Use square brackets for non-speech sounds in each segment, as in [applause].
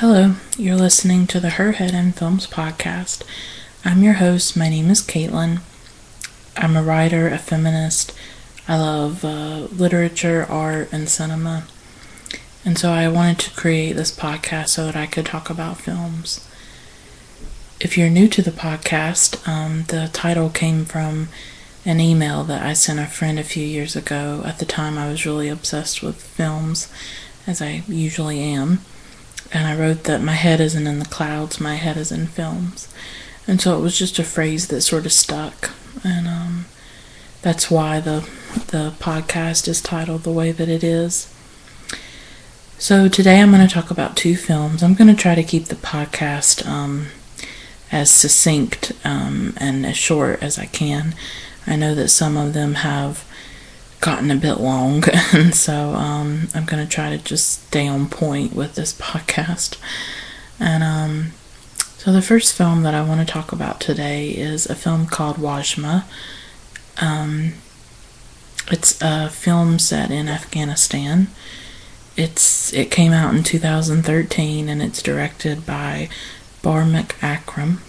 Hello, you're listening to the Her Head in Films podcast. I'm your host. My name is Caitlin. I'm a writer, a feminist. I love uh, literature, art, and cinema. And so I wanted to create this podcast so that I could talk about films. If you're new to the podcast, um, the title came from an email that I sent a friend a few years ago. At the time, I was really obsessed with films, as I usually am. And I wrote that my head isn't in the clouds, my head is in films. And so it was just a phrase that sort of stuck. And um, that's why the, the podcast is titled the way that it is. So today I'm going to talk about two films. I'm going to try to keep the podcast um, as succinct um, and as short as I can. I know that some of them have gotten a bit long, and [laughs] so um, I'm going to try to just stay on point with this podcast. And um, so the first film that I want to talk about today is a film called Wajma. Um, it's a film set in Afghanistan. It's it came out in 2013 and it's directed by Barmak Akram.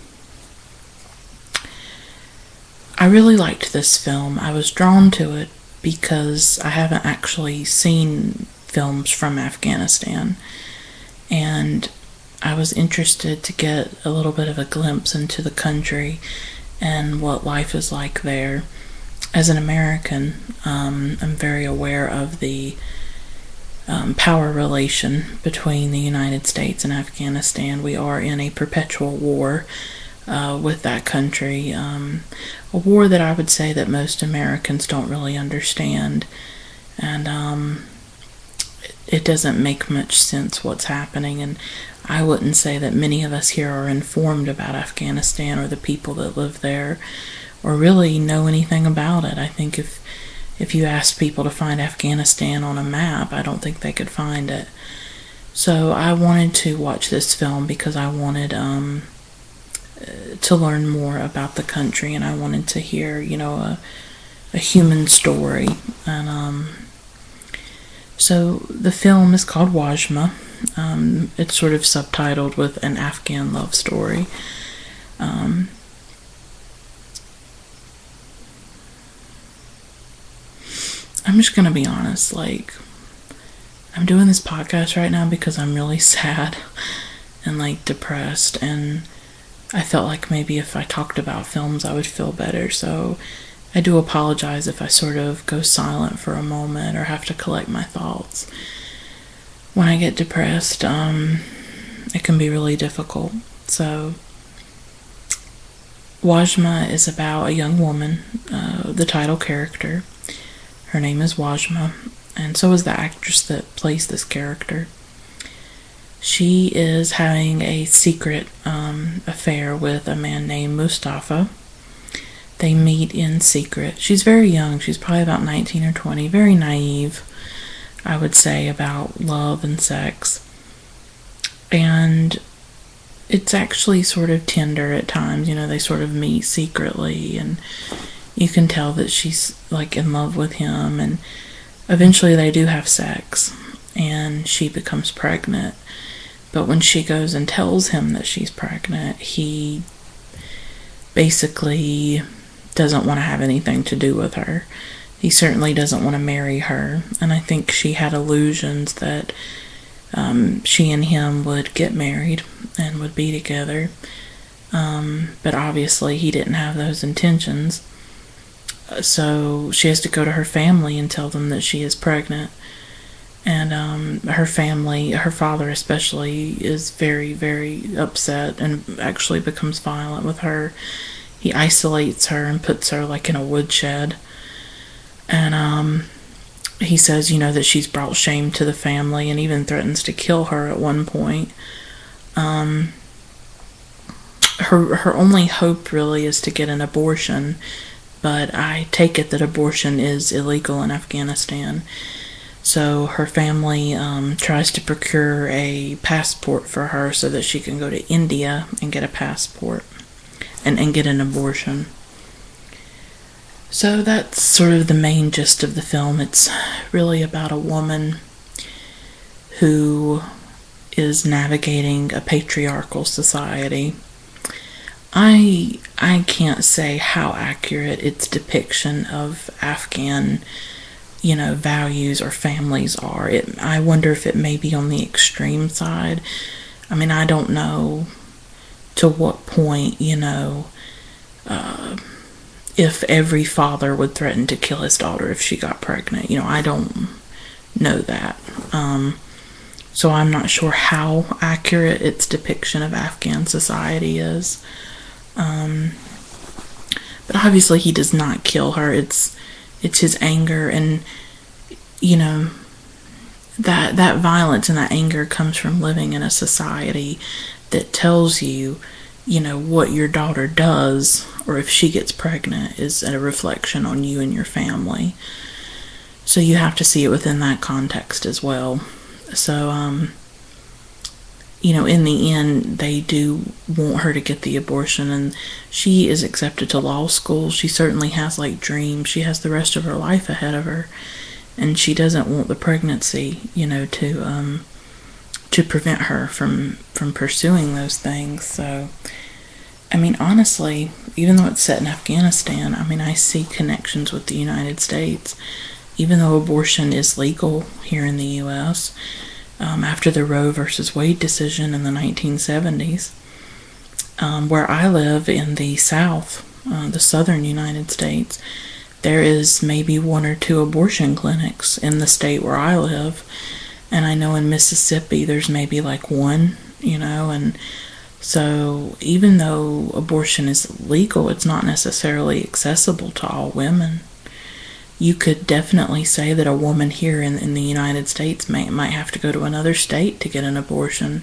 I really liked this film. I was drawn to it because I haven't actually seen films from Afghanistan. And I was interested to get a little bit of a glimpse into the country and what life is like there. As an American, um, I'm very aware of the um, power relation between the United States and Afghanistan. We are in a perpetual war uh, with that country. Um, a war that I would say that most Americans don't really understand, and um, it doesn't make much sense what's happening. And I wouldn't say that many of us here are informed about Afghanistan or the people that live there, or really know anything about it. I think if if you asked people to find Afghanistan on a map, I don't think they could find it. So I wanted to watch this film because I wanted um, to learn more about the country, and I wanted to hear, you know, a, a human story. And um, so the film is called Wajma. Um, it's sort of subtitled with an Afghan love story. Um, I'm just gonna be honest, like, I'm doing this podcast right now because I'm really [laughs] sad and like depressed and I felt like maybe if I talked about films, I would feel better. So I do apologize if I sort of go silent for a moment or have to collect my thoughts. When I get depressed, um, it can be really difficult. So, Wajma is about a young woman, uh, the title character. Her name is Wajma, and so is the actress that plays this character she is having a secret um, affair with a man named Mustafa. They meet in secret. She's very young. She's probably about 19 or 20. Very naive, I would say, about love and sex. And it's actually sort of tender at times. You know, they sort of meet secretly, and you can tell that she's like in love with him. And eventually they do have sex, and she becomes pregnant but when she goes and tells him that she's pregnant, he basically doesn't want to have anything to do with her. He certainly doesn't want to marry her. And I think she had illusions that um, she and him would get married and would be together. Um, but obviously, he didn't have those intentions. So she has to go to her family and tell them that she is pregnant and um, her family, her father especially, is very, very upset and actually becomes violent with her. He isolates her and puts her like in a woodshed. And um, he says, you know, that she's brought shame to the family and even threatens to kill her at one point. Um, her her only hope really is to get an abortion, but I take it that abortion is illegal in Afghanistan so her family um, tries to procure a passport for her so that she can go to India and get a passport and, and get an abortion. So that's sort of the main gist of the film. It's really about a woman who is navigating a patriarchal society. I I can't say how accurate its depiction of Afghan, you know, values or families are. It I wonder if it may be on the extreme side. I mean, I don't know to what point, you know, uh, if every father would threaten to kill his daughter if she got pregnant. You know, I don't know that. Um, so I'm not sure how accurate its depiction of Afghan society is. Um, but obviously he does not kill her. It's it's his anger and you know that that violence and that anger comes from living in a society that tells you you know what your daughter does or if she gets pregnant is a reflection on you and your family. So you have to see it within that context as well. So, um, you know, in the end, they do want her to get the abortion, and she is accepted to law school. She certainly has like dreams. She has the rest of her life ahead of her, and she doesn't want the pregnancy, you know, to um, to prevent her from from pursuing those things. So, I mean, honestly, even though it's set in Afghanistan, I mean, I see connections with the United States even though abortion is legal here in the U.S. Um, after the Roe versus Wade decision in the 1970s, um, where I live in the South, uh, the southern United States, there is maybe one or two abortion clinics in the state where I live. And I know in Mississippi there's maybe like one, you know, and so even though abortion is legal, it's not necessarily accessible to all women you could definitely say that a woman here in, in the United States may, might have to go to another state to get an abortion.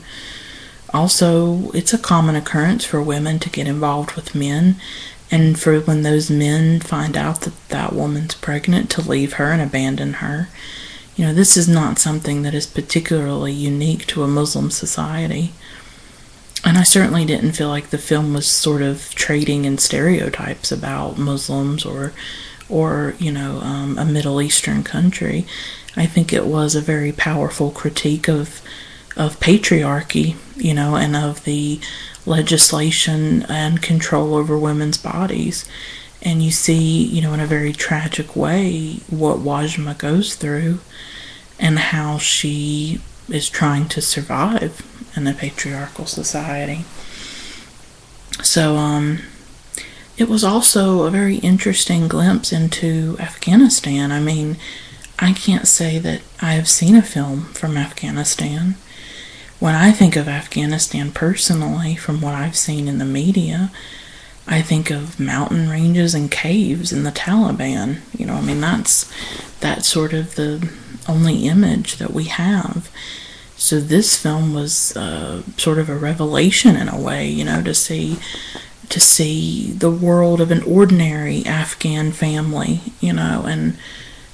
Also, it's a common occurrence for women to get involved with men, and for when those men find out that that woman's pregnant, to leave her and abandon her. You know, this is not something that is particularly unique to a Muslim society. And I certainly didn't feel like the film was sort of trading in stereotypes about Muslims or or you know um, a Middle Eastern country. I think it was a very powerful critique of of patriarchy, you know, and of the legislation and control over women's bodies. And you see, you know, in a very tragic way, what Wajma goes through and how she is trying to survive in a patriarchal society. So, um, it was also a very interesting glimpse into Afghanistan. I mean, I can't say that I have seen a film from Afghanistan. When I think of Afghanistan personally, from what I've seen in the media, I think of mountain ranges and caves and the Taliban. You know, I mean, that's that's sort of the only image that we have. So this film was uh, sort of a revelation in a way, you know, to see to see the world of an ordinary Afghan family, you know, and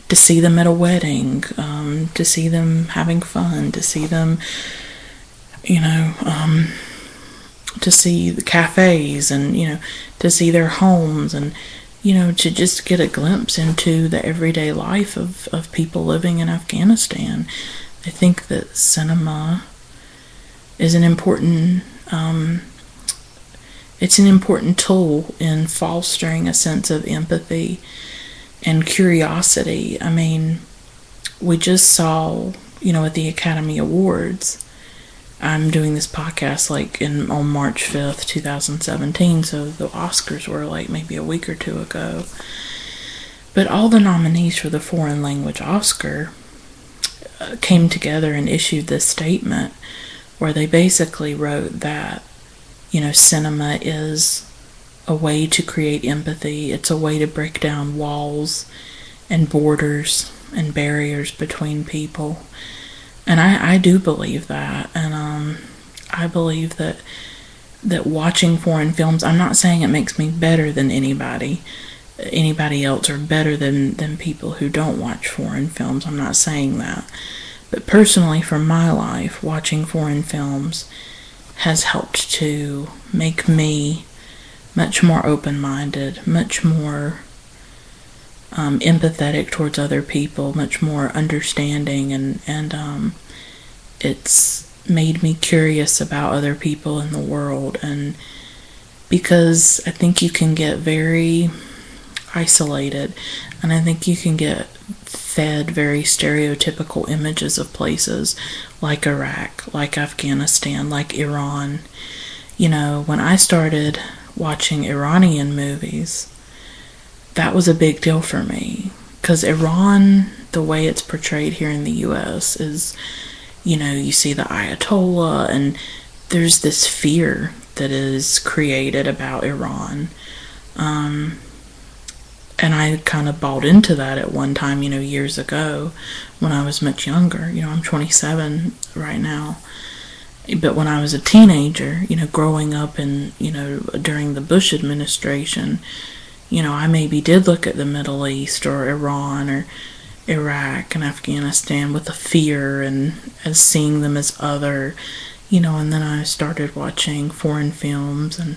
to see them at a wedding, um, to see them having fun, to see them, you know, um, to see the cafes and, you know, to see their homes and, you know, to just get a glimpse into the everyday life of, of people living in Afghanistan. I think that cinema is an important um, it's an important tool in fostering a sense of empathy and curiosity. I mean, we just saw, you know, at the Academy Awards. I'm doing this podcast like in on March 5th, 2017, so the Oscars were like maybe a week or two ago. But all the nominees for the foreign language Oscar uh, came together and issued this statement where they basically wrote that you know, cinema is a way to create empathy. It's a way to break down walls and borders and barriers between people. And I, I do believe that. And um, I believe that that watching foreign films, I'm not saying it makes me better than anybody, anybody else, or better than, than people who don't watch foreign films. I'm not saying that. But personally, for my life, watching foreign films has helped to make me much more open minded, much more um, empathetic towards other people, much more understanding, and and um, it's made me curious about other people in the world. And because I think you can get very isolated and I think you can get fed very stereotypical images of places like Iraq, like Afghanistan, like Iran. You know, when I started watching Iranian movies, that was a big deal for me because Iran, the way it's portrayed here in the US, is you know, you see the Ayatollah, and there's this fear that is created about Iran. Um, and I kind of bought into that at one time, you know, years ago when I was much younger. You know, I'm 27 right now. But when I was a teenager, you know, growing up in, you know, during the Bush administration, you know, I maybe did look at the Middle East or Iran or Iraq and Afghanistan with a fear and as seeing them as other, you know, and then I started watching foreign films and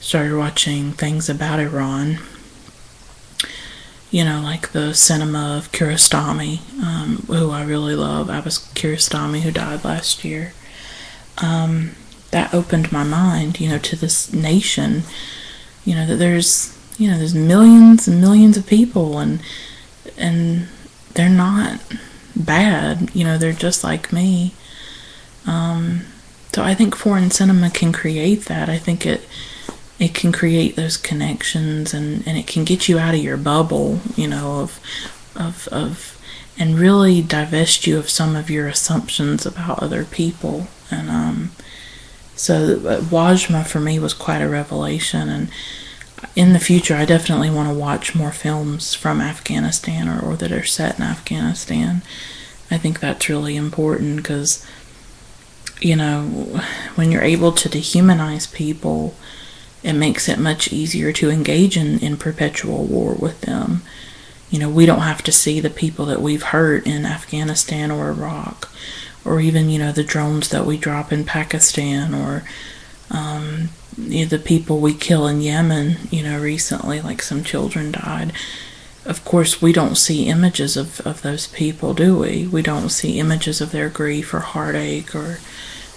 started watching things about Iran. You know, like the cinema of Kiarostami, um, who I really love. Abbas Kiarostami, who died last year. Um, that opened my mind, you know, to this nation. You know that there's, you know, there's millions and millions of people, and and they're not bad. You know, they're just like me. Um, so I think foreign cinema can create that. I think it it can create those connections and, and it can get you out of your bubble, you know, of of of and really divest you of some of your assumptions about other people. And um, so uh, Wajma for me was quite a revelation and in the future, I definitely want to watch more films from Afghanistan or, or that are set in Afghanistan. I think that's really important because, you know, when you're able to dehumanize people, it makes it much easier to engage in, in perpetual war with them. You know, we don't have to see the people that we've hurt in Afghanistan or Iraq, or even, you know, the drones that we drop in Pakistan or um, you know, the people we kill in Yemen, you know, recently, like some children died. Of course, we don't see images of, of those people, do we? We don't see images of their grief or heartache or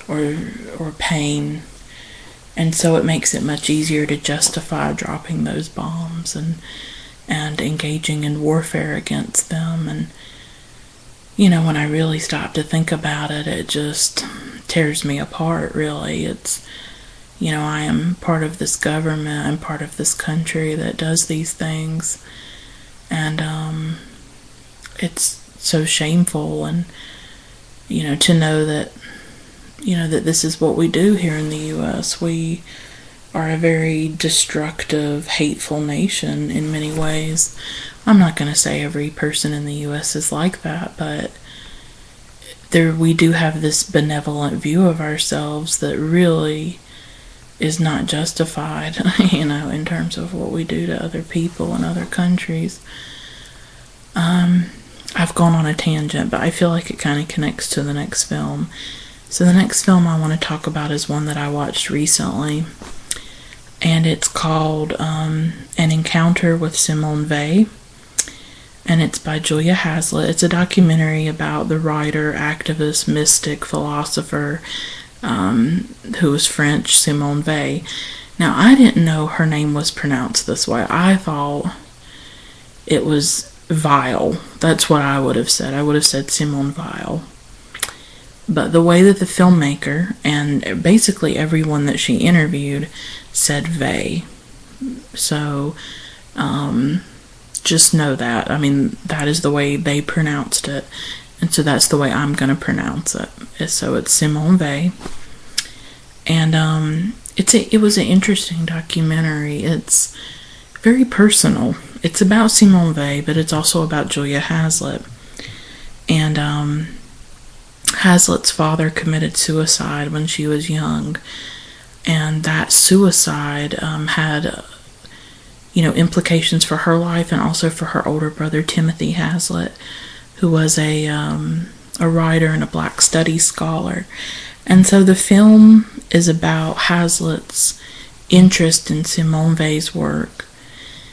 or or pain. And so it makes it much easier to justify dropping those bombs and and engaging in warfare against them and you know, when I really stop to think about it, it just tears me apart, really. It's you know, I am part of this government, I'm part of this country that does these things. And um, it's so shameful and you know to know that you know that this is what we do here in the US. We are a very destructive, hateful nation in many ways. I'm not going to say every person in the US is like that, but there we do have this benevolent view of ourselves that really is not justified, [laughs] you know, in terms of what we do to other people in other countries. Um, I've gone on a tangent, but I feel like it kind of connects to the next film. So, the next film I want to talk about is one that I watched recently, and it's called um, An Encounter with Simone Weil, and it's by Julia Haslett. It's a documentary about the writer, activist, mystic, philosopher um, who was French, Simone Weil. Now, I didn't know her name was pronounced this way. I thought it was Vile. That's what I would have said. I would have said Simone Weil. But the way that the filmmaker and basically everyone that she interviewed said Vey. So, um, just know that. I mean, that is the way they pronounced it. And so that's the way I'm going to pronounce it. So it's Simone Weil. And um, it's a, it was an interesting documentary. It's very personal. It's about Simone Weil, but it's also about Julia Haslett. And um, Haslett's father committed suicide when she was young. And that suicide um, had you know, implications for her life and also for her older brother Timothy Haslett, who was a um, a writer and a Black Studies scholar. And so the film is about Haslett's interest in Simone Weil's work.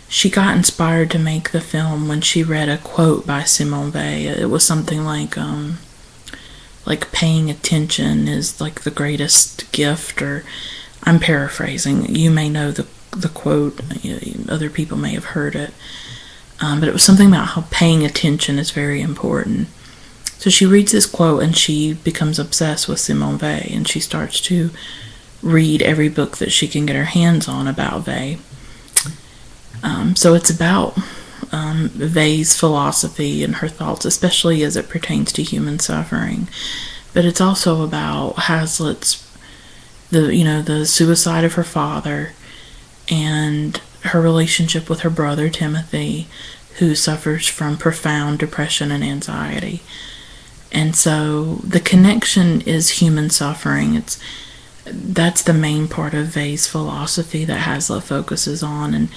She got inspired to make the film when she read a quote by Simone Weil. It was something like, um, like paying attention is like the greatest gift or I'm paraphrasing. You may know the the quote. Other people may have heard it, um, but it was something about how paying attention is very important. So she reads this quote and she becomes obsessed with Simone Weil, and she starts to read every book that she can get her hands on about Weil. Um, so it's about um, Weil's philosophy and her thoughts, especially as it pertains to human suffering. But it's also about Haslett's the you know the suicide of her father and her relationship with her brother Timothy, who suffers from profound depression and anxiety. And so the connection is human suffering. It's that's the main part of Weil's philosophy that Haslett focuses on and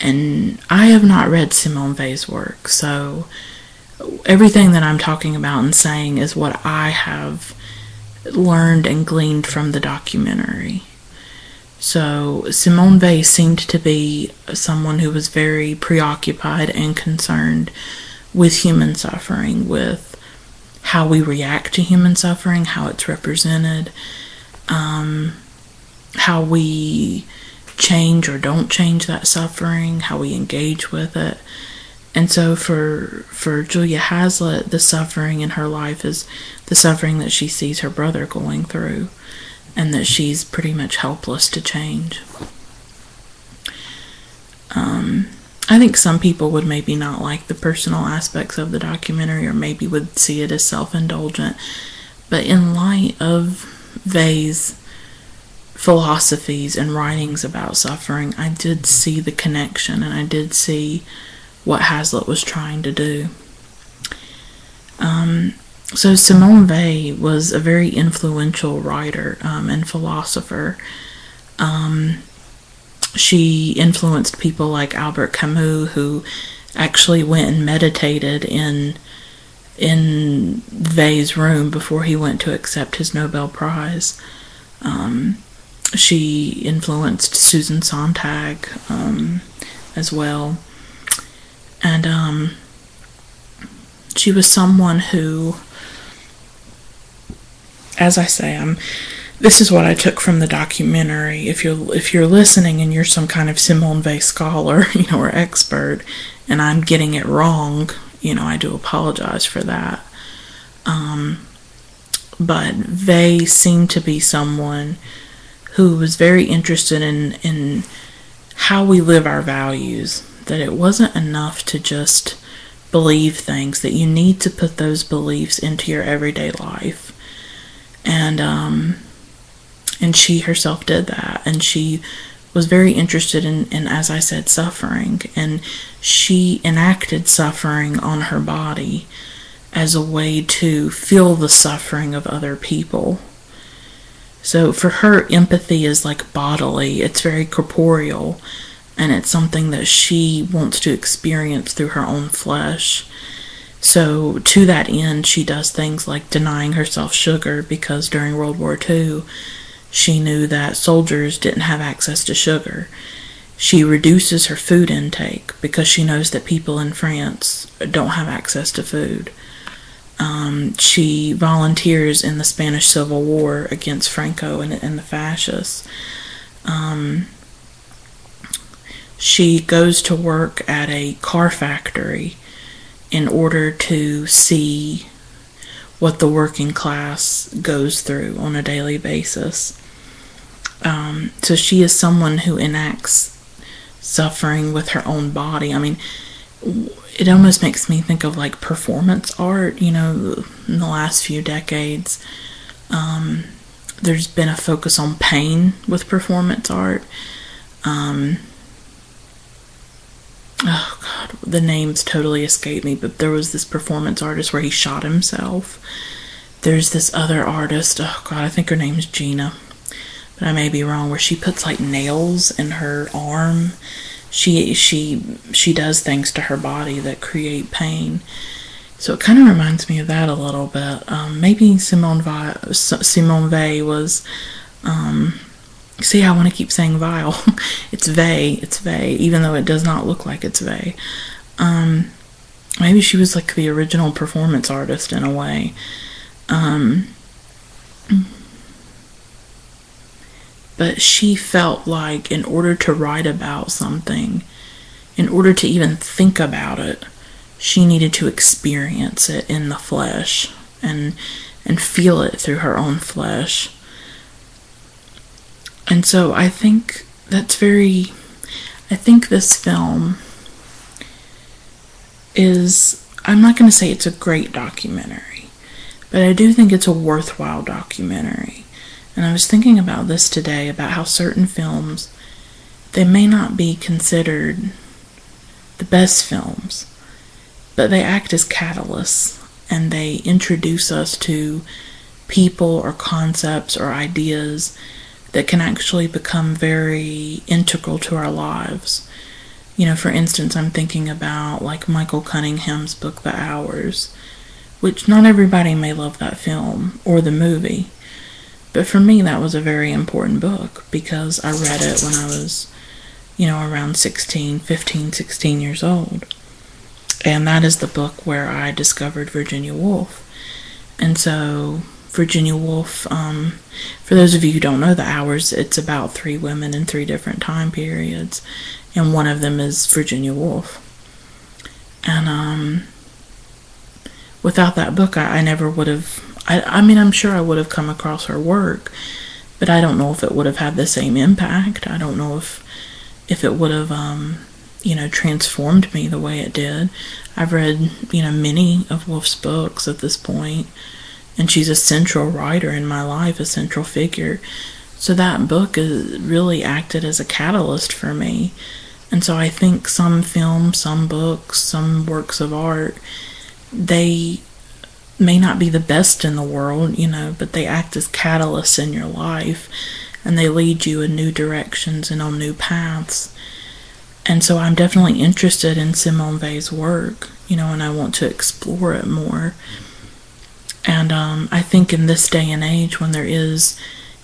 and I have not read Simone Weil's work, so everything that I'm talking about and saying is what I have learned and gleaned from the documentary. So Simone Weil seemed to be someone who was very preoccupied and concerned with human suffering, with how we react to human suffering, how it's represented, um, how we change or don't change that suffering, how we engage with it. And so for for Julia Haslett, the suffering in her life is the suffering that she sees her brother going through and that she's pretty much helpless to change. Um, I think some people would maybe not like the personal aspects of the documentary or maybe would see it as self indulgent. But in light of Weil's philosophies and writings about suffering, I did see the connection and I did see what Haslett was trying to do. Um, so Simone Weil was a very influential writer um, and philosopher. Um, she influenced people like Albert Camus, who actually went and meditated in in Weil's room before he went to accept his Nobel Prize. Um, she influenced Susan Sontag um, as well. And um, she was someone who, as I say, I'm. This is what I took from the documentary. If you're if you're listening and you're some kind of Simone Weil scholar, [laughs] you know, or expert, and I'm getting it wrong, you know, I do apologize for that. Um, but they seem to be someone who was very interested in in how we live our values. That it wasn't enough to just believe things; that you need to put those beliefs into your everyday life. And um, and she herself did that, and she was very interested in, in, as I said, suffering, and she enacted suffering on her body as a way to feel the suffering of other people so for her, empathy is like bodily, it's very corporeal, and it's something that she wants to experience through her own flesh. So, to that end, she does things like denying herself sugar because during World War II, she knew that soldiers didn't have access to sugar. She reduces her food intake because she knows that people in France don't have access to food. Um, she volunteers in the Spanish Civil War against Franco and, and the fascists. Um, she goes to work at a car factory in order to see what the working class goes through on a daily basis. Um, so she is someone who enacts suffering with her own body. I mean, it almost makes me think of like performance art, you know, in the last few decades. Um, there's been a focus on pain with performance art. Um, oh god, the names totally escape me, but there was this performance artist where he shot himself. There's this other artist, oh god, I think her name's Gina, but I may be wrong, where she puts like nails in her arm she she she does things to her body that create pain. So it kind of reminds me of that a little bit. Um, maybe Simone Weil, Simone Weil was. Um, see, I want to keep saying Weil. [laughs] it's Vey. It's Vey, even though it does not look like it's Vey. Um, maybe she was like the original performance artist in a way. Um, but she felt like in order to write about something, in order to even think about it, she needed to experience it in the flesh and and feel it through her own flesh. And so I think that's very I think this film is I'm not going to say it's a great documentary, but I do think it's a worthwhile documentary. And I was thinking about this today about how certain films they may not be considered the best films, but they act as catalysts and they introduce us to people or concepts or ideas that can actually become very integral to our lives. You know, for instance, I'm thinking about like Michael Cunningham's book, The Hours, which not everybody may love that film or the movie. But for me, that was a very important book because I read it when I was, you know, around 16, 15, 16 years old. And that is the book where I discovered Virginia Woolf. And so, Virginia Woolf, um, for those of you who don't know the hours, it's about three women in three different time periods. And one of them is Virginia Woolf. And um, without that book, I, I never would have. I, I mean, I'm sure I would have come across her work, but I don't know if it would have had the same impact. I don't know if if it would have um, you know, transformed me the way it did. I've read, you know, many of Woolf's books at this point, and she's a central writer in my life, a central figure. So that book is really acted as a catalyst for me. And so I think some films, some books, some works of art, they may not be the best in the world, you know, but they act as catalysts in your life and they lead you in new directions and on new paths. And so I'm definitely interested in Simone Weil's work, you know, and I want to explore it more. And um, I think in this day and age, when there is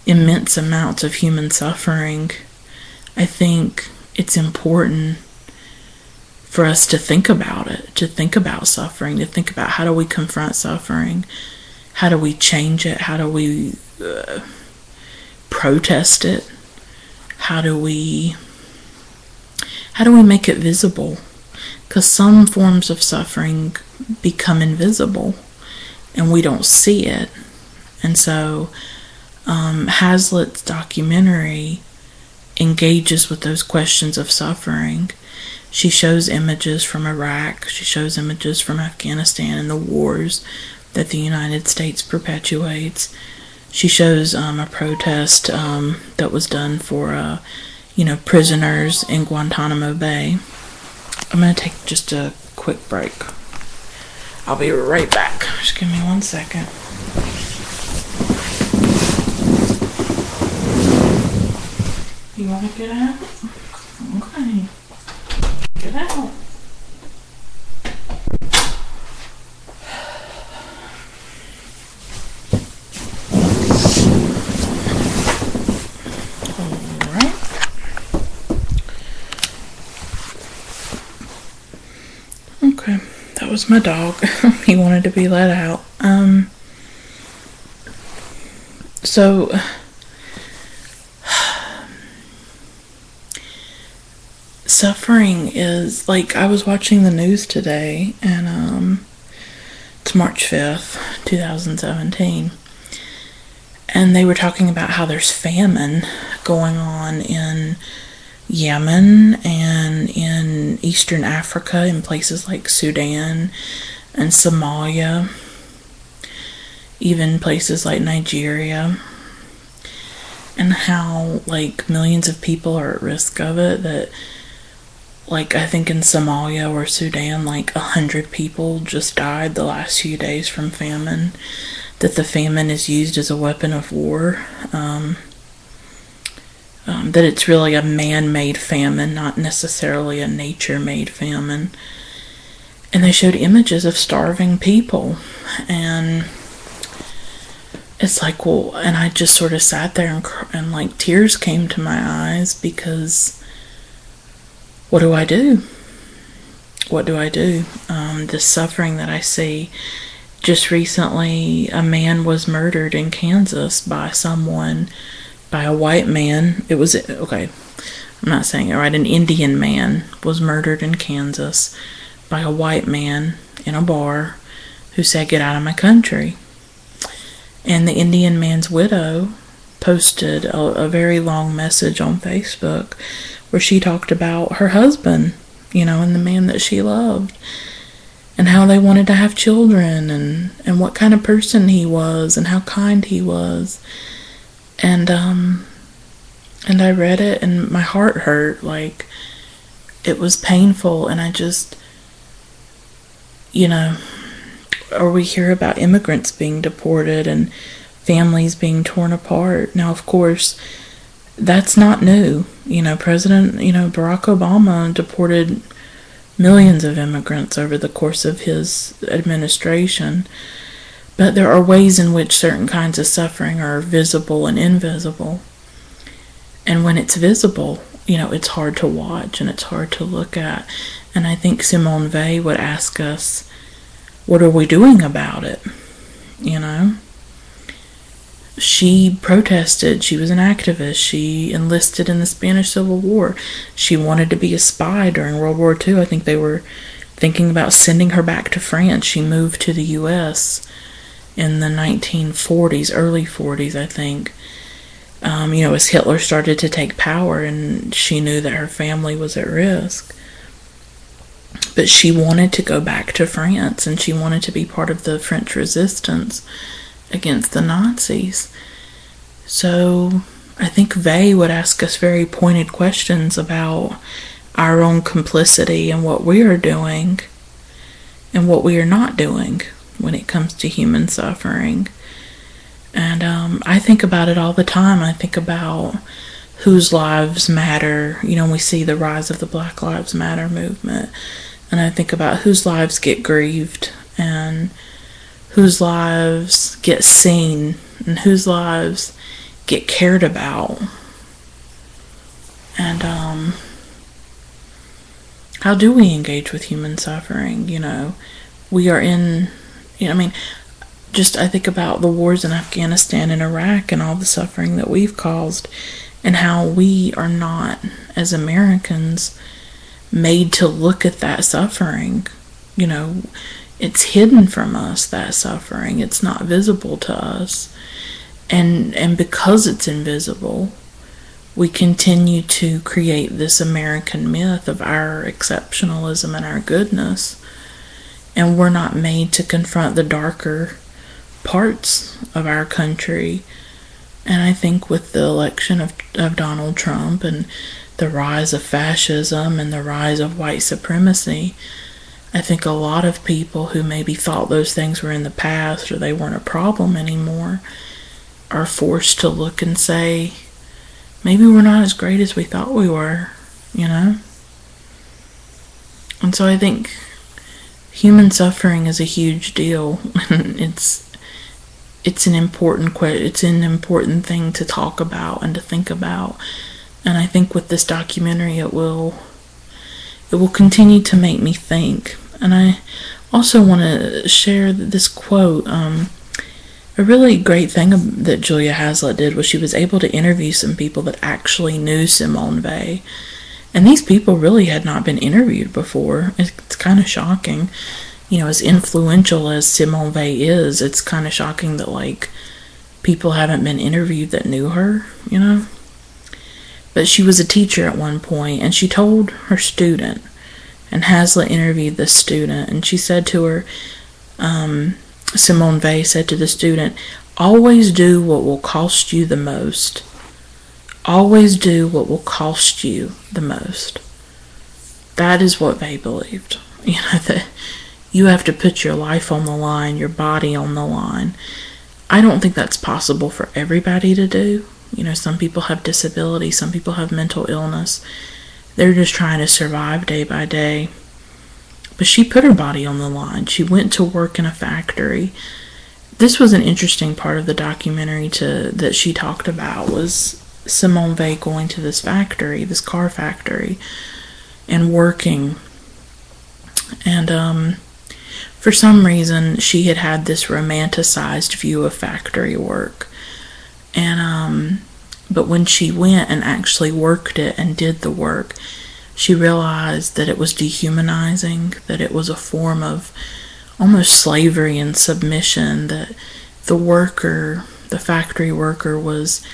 immense amounts of human suffering, I think it's important for us to think about it, to think about suffering, to think about how do we confront suffering, how do we change it, how do we uh, protest it, how do we how do we make it visible? Because some forms of suffering become invisible and we don't see it. And so um, Haslett's documentary engages with those questions of suffering. She shows images from Iraq, she shows images from Afghanistan and the wars that the United States perpetuates. She shows um, a protest um, that was done for uh, you know, prisoners in Guantanamo Bay. I'm going to take just a quick break. I'll be right back. Just give me one second. You want to get out? Okay. Get out. was my dog. [laughs] he wanted to be let out. Um, so, suffering is like I was watching the news today, and um, it's March 5th, 2017, and they were talking about how there's famine going on in Yemen and in Eastern Africa, in places like Sudan and Somalia, even places like Nigeria, and how like millions of people are at risk of it. That, like, I think in Somalia or Sudan, like a hundred people just died the last few days from famine. That the famine is used as a weapon of war. Um, um, that it's really a man made famine, not necessarily a nature made famine. And they showed images of starving people. And it's like, well, and I just sort of sat there and, and like tears came to my eyes because what do I do? What do I do? Um, the suffering that I see just recently, a man was murdered in Kansas by someone, by a white man. It was, okay, I'm not saying it right. An Indian man was murdered in Kansas by a white man in a bar who said, Get out of my country. And the Indian man's widow posted a, a very long message on Facebook where she talked about her husband, you know, and the man that she loved and how they wanted to have children and and what kind of person he was and how kind he was. And um and I read it and my heart hurt like it was painful and I just you know or we hear about immigrants being deported and families being torn apart. Now of course that's not new you know president you know Barack Obama deported millions of immigrants over the course of his administration. But there are ways in which certain kinds of suffering are visible and invisible. And when it's visible, you know, it's hard to watch and it's hard to look at. And I think Simone Weil would ask us, what are we doing about it? You know? She protested. She was an activist. She enlisted in the Spanish Civil War. She wanted to be a spy during World War II. I think they were thinking about sending her back to France. She moved to the U.S. in the 1940s, early 40s, I think. Um, you know, as Hitler started to take power, and she knew that her family was at risk. But she wanted to go back to France, and she wanted to be part of the French resistance against the Nazis. So I think they would ask us very pointed questions about our own complicity and what we are doing and what we are not doing when it comes to human suffering. And um, I think about it all the time. I think about whose lives matter. You know, we see the rise of the Black Lives Matter movement. And I think about whose lives get grieved and whose lives get seen and whose lives get cared about. And um, how do we engage with human suffering? You know, we are in, you know, I mean, just I think about the wars in Afghanistan and Iraq and all the suffering that we've caused, and how we are not, as Americans, made to look at that suffering. You know, it's hidden from us that suffering. It's not visible to us. And and because it's invisible we continue to create this american myth of our exceptionalism and our goodness. And we're not made to confront the darker parts of our country. And i think with the election of, of donald trump and the rise of fascism and the rise of white supremacy I think a lot of people who maybe thought those things were in the past or they weren't a problem anymore are forced to look and say, maybe we're not as great as we thought we were, you know? And so I think human suffering is a huge deal. [laughs] it's it's an important que- it's an important thing to talk about and to think about. And I think with this documentary it will it will continue to make me think and I also want to share this quote. Um, a really great thing that Julia Haslett did was she was able to interview some people that actually knew Simone Weil. And these people really had not been interviewed before. It's kind of shocking. You know, as influential as Simone Weil is, it's kind of shocking that, like, people haven't been interviewed that knew her, you know? But she was a teacher at one point, and she told her student and Haslett interviewed the student, and she said to her, um, Simone Weil said to the student, always do what will cost you the most. Always do what will cost you the most. That is what they believed. [laughs] You know, that you have to put your life on the line, your body on the line. I don't think that's possible for everybody to do. You know, some people have disability, some people have mental illness, they're just trying to survive day by day. But she put her body on the line. She went to work in a factory. This was an interesting part of the documentary to that she talked about was Simone Weil going to this factory, this car factory, and working. And um, for some reason, she had had this romanticized view of factory work. And, um, but when she went and actually worked it and did the work, she realized that it was dehumanizing, that it was a form of almost slavery and submission, that the worker, the factory worker, was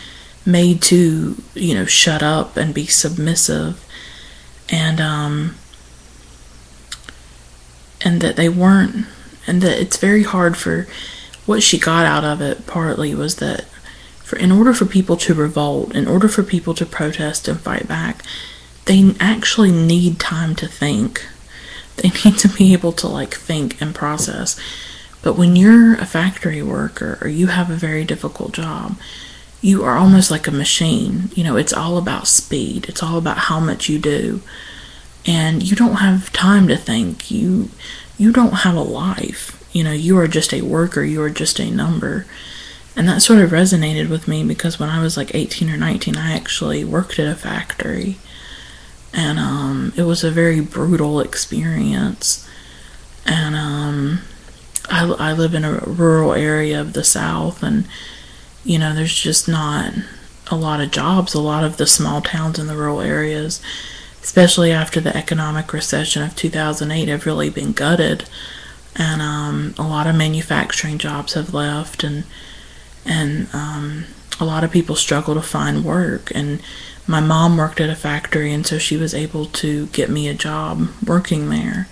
made to, you know, shut up and be submissive. And, um, and that they weren't, and that it's very hard for what she got out of it partly was that for in order for people to revolt, in order for people to protest and fight back, they actually need time to think. They [laughs] need to be able to like think and process. But when you're a factory worker or you have a very difficult job, you are almost like a machine. You know, it's all about speed. It's all about how much you do. And you don't have time to think. You you don't have a life. You know, you are just a worker, you are just a number. And that sort of resonated with me because when I was like 18 or 19, I actually worked at a factory and um, it was a very brutal experience. And um, I, I live in a rural area of the South, and you know, there's just not a lot of jobs. A lot of the small towns in the rural areas, especially after the economic recession of 2008, have really been gutted, and um, a lot of manufacturing jobs have left, and and um, a lot of people struggle to find work. And my mom worked at a factory and so she was able to get me a job working there.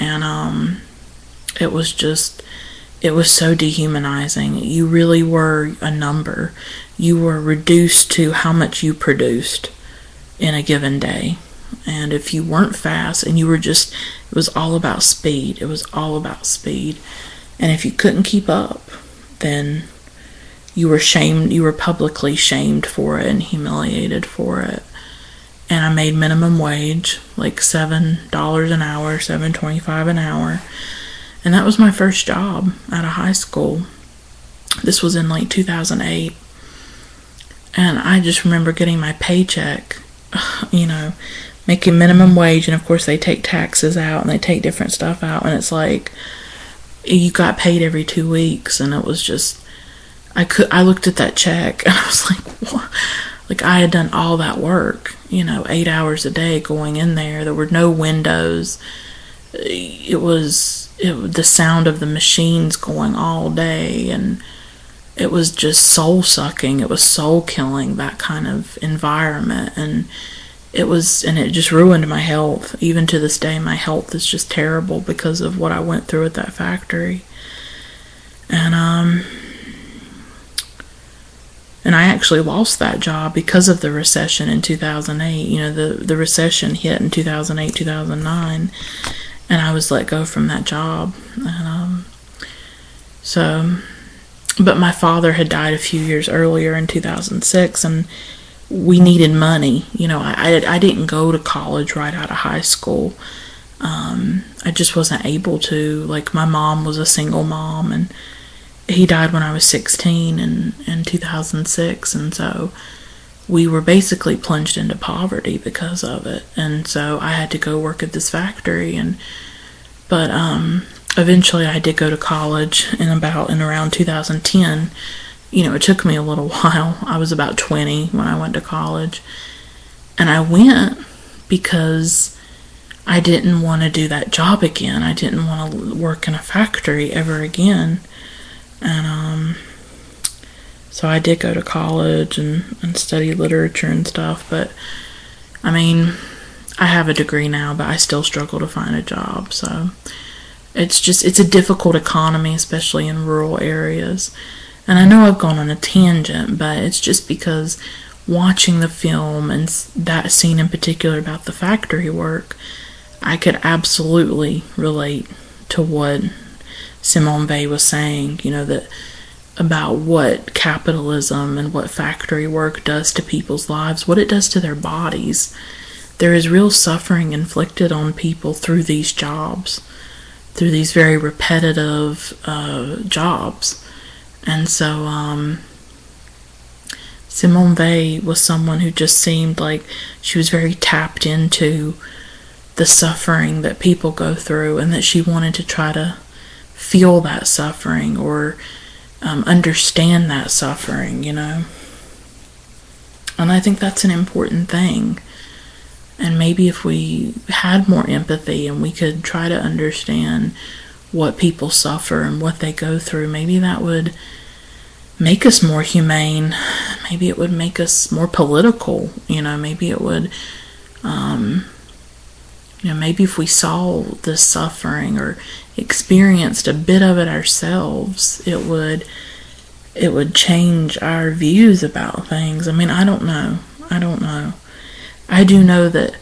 And um it was just it was so dehumanizing. You really were a number. You were reduced to how much you produced in a given day. And if you weren't fast and you were just it was all about speed. It was all about speed. And if you couldn't keep up then you were shamed you were publicly shamed for it and humiliated for it. And i made minimum wage like seven dollars an hour seven twenty five an hour. And that was my first job out of high school. This was in like 2008 and i just remember getting my paycheck [sighs] you know making minimum wage. And of course they take taxes out and they take different stuff out. And it's like you got paid every two weeks. And it was just I could I looked at that check and [laughs] I was like, what? like I had done all that work, you know, eight hours a day going in there. There were no windows. It was it the sound of the machines going all day, and it was just soul sucking. It was soul killing that kind of environment, and it was and it just ruined my health. Even to this day, my health is just terrible because of what I went through at that factory. And um and I actually lost that job because of the recession in 2008. You know, the the recession hit in 2008, 2009, and I was let go from that job. And um, so, but my father had died a few years earlier in 2006, and we needed money. You know, I I, I didn't go to college right out of high school. Um, I just wasn't able to. Like my mom was a single mom, and he died when I was 16 in, in 2006, and so we were basically plunged into poverty because of it. And so I had to go work at this factory, and but um, eventually I did go to college in about in around 2010. You know, it took me a little [laughs] while. I was about 20 when I went to college, and I went because I didn't want to do that job again. I didn't want to work in a factory ever again. And um, so I did go to college and, and study literature and stuff, but I mean, I have a degree now, but I still struggle to find a job. So it's just, it's a difficult economy, especially in rural areas. And I know I've gone on a tangent, but it's just because watching the film and that scene in particular about the factory work, I could absolutely relate to what Simone Weil was saying, you know, that about what capitalism and what factory work does to people's lives, what it does to their bodies. There is real suffering inflicted on people through these jobs, through these very repetitive uh, jobs. And so, um, Simone Weil was someone who just seemed like she was very tapped into the suffering that people go through and that she wanted to try to feel that suffering or um, understand that suffering, you know. And I think that's an important thing. And maybe if we had more empathy and we could try to understand what people suffer and what they go through, maybe that would make us more humane. Maybe it would make us more political. You know, maybe it would, um, you know, maybe if we saw this suffering or experienced a bit of it ourselves, it would it would change our views about things. I mean, I don't know. I don't know. I do know that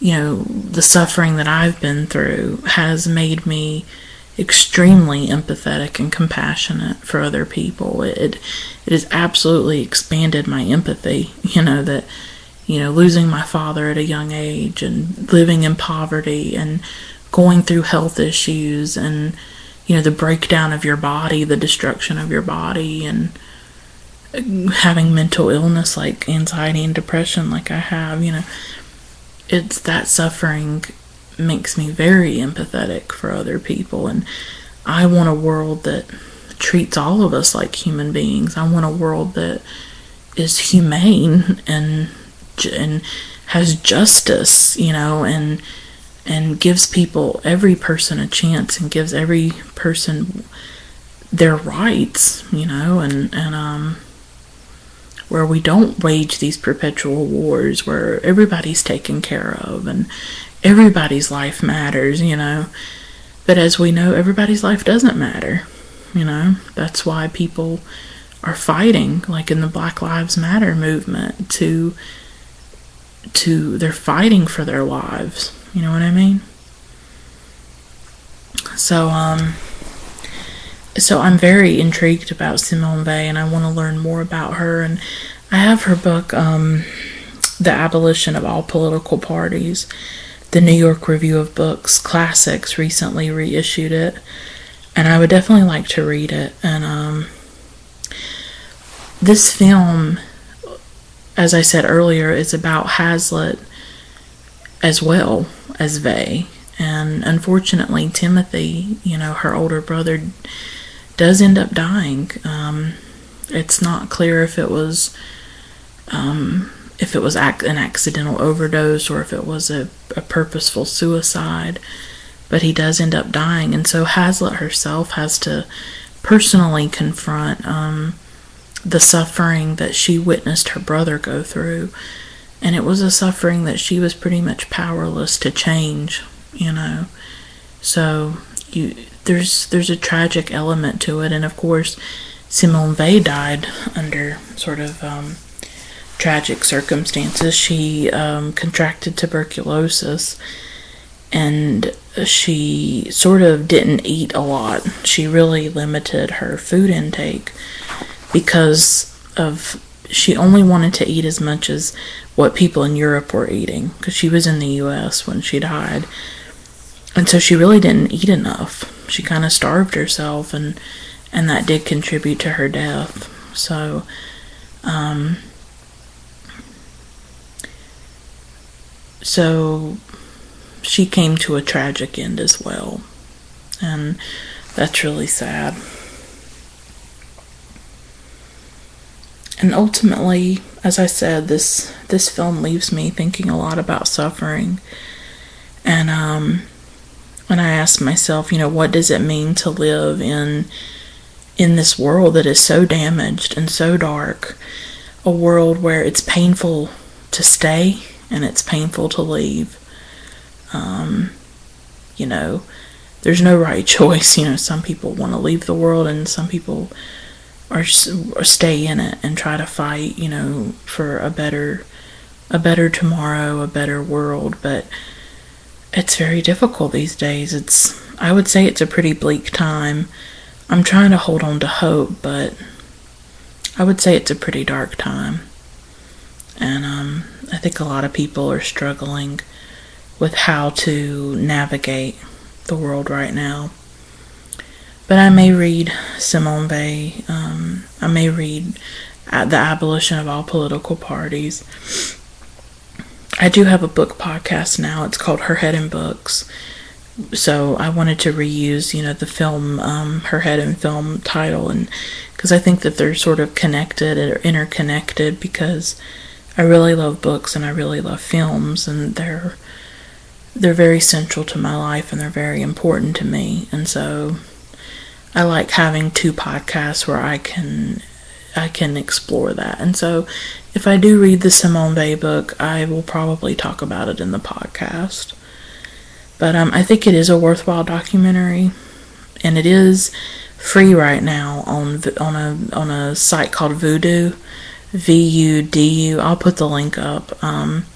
you know the suffering that I've been through has made me extremely empathetic and compassionate for other people. It it has absolutely expanded my empathy. [laughs] You know that you know losing my father at a young age and living in poverty and going through health issues and you know the breakdown of your body, the destruction of your body and having mental illness like anxiety and depression like I have, you know, it's that suffering makes me very empathetic for other people and I want a world that treats all of us like human beings. I want a world that is humane and and has justice, you know, and and gives people every person a chance and gives every person their rights, you know, and and um where we don't wage these perpetual wars where everybody's taken care of and everybody's life matters, you know. But as we know, everybody's life doesn't matter, you know. That's why people are fighting, like in the Black Lives Matter movement, to to they're fighting for their lives. You know what I mean? So um so I'm very intrigued about Simone Weil and I want to learn more about her and I have her book um The Abolition of All Political Parties the New York Review of Books Classics recently reissued it, and I would definitely like to read it. And um, this film, as I said earlier, is about Haslett as well as Weil. And unfortunately, Timothy, you know, her older brother, does end up dying. Um, it's not clear if it was um, if it was an accidental overdose or if it was a, a purposeful suicide. But he does end up dying, and so Haslett herself has to personally confront um, the suffering that she witnessed her brother go through. And it was a suffering that she was pretty much powerless to change, you know. So you there's there's a tragic element to it, and of course, Simone Weil died under sort of um, tragic circumstances. She um, contracted tuberculosis and she sort of didn't eat a lot. She really limited her food intake because of she only wanted to eat as much as what people in Europe were eating because she was in the US when she died. And so she really didn't eat enough. She kind of starved herself and and that did contribute to her death. So um so she came to a tragic end as well. And that's really sad. And ultimately, as I said, this this film leaves me thinking a lot about suffering. And um when I ask myself, you know, what does it mean to live in in this world that is so damaged and so dark, a world where it's painful to stay and it's painful to leave. Um, you know, there's no right [laughs] choice. You know, some people want to leave the world, and some people are or stay in it and try to fight. You know, for a better a better tomorrow, a better world. But it's very difficult these days. It's I would say it's a pretty bleak time. I'm trying to hold on to hope, but I would say it's a pretty dark time. And um, I think a lot of people are struggling with how to navigate the world right now. But I may read Simone Weil. Um, I may read The Abolition of All Political Parties. I do have a book podcast now. It's called Her Head in Books. so I wanted to reuse, you know, the film, um, her head in film title, and because I think that they're sort of connected or interconnected because I really love books and I really love films, and they're they're very central to my life and they're very important to me, and so I like having two podcasts where I can I can explore that. And so if I do read the Simone Weil book, I will probably talk about it in the podcast. But um, I think it is a worthwhile documentary, and it is free right now on on a on a site called Vudu, V U D U. I'll put the link up. Um,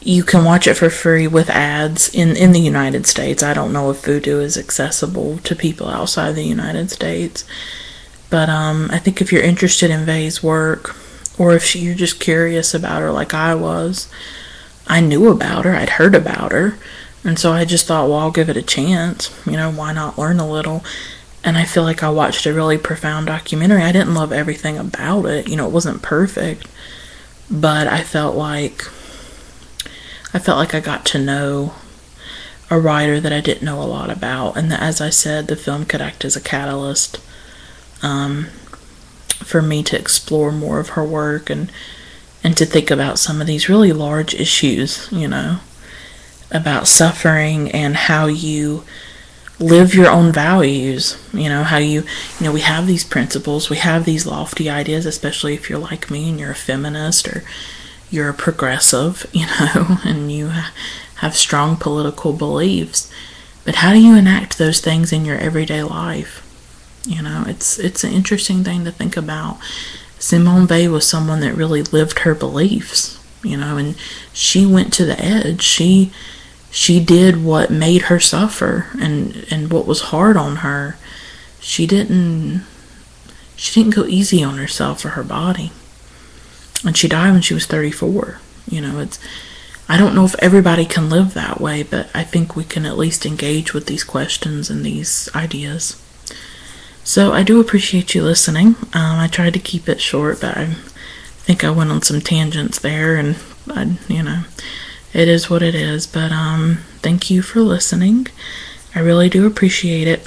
you can watch it for free with ads in in the United States. I don't know if Vudu is accessible to people outside the United States, but um, I think if you're interested in Weil's work, or if you're just curious about her like I was, I knew about her. I'd heard about her, and so I just thought, well, I'll give it a chance. You know, why not learn a little? And I feel like I watched a really profound documentary. I didn't love everything about it. You know, it wasn't perfect, but I felt like I felt like I got to know a writer that I didn't know a lot about, and that, as I said, the film could act as a catalyst um, for me to explore more of her work and and to think about some of these really large issues, you know, about suffering and how you live your own values you know how you you know we have these principles we have these lofty ideas especially if you're like me and you're a feminist or you're a progressive you know [laughs] and you have strong political beliefs but how do you enact those things in your everyday life? You know it's it's an interesting thing to think about. Simone weil was someone that really lived her beliefs you know and she went to the edge. She she did what made her suffer and and what was hard on her. She didn't she didn't go easy on herself or her body and she died when she was 34 you know it's i don't know if everybody can live that way but i think we can at least engage with these questions and these ideas so i do appreciate you listening um, i tried to keep it short but i think i went on some tangents there and i you know it is what it is. But um, thank you for listening. I really do appreciate it.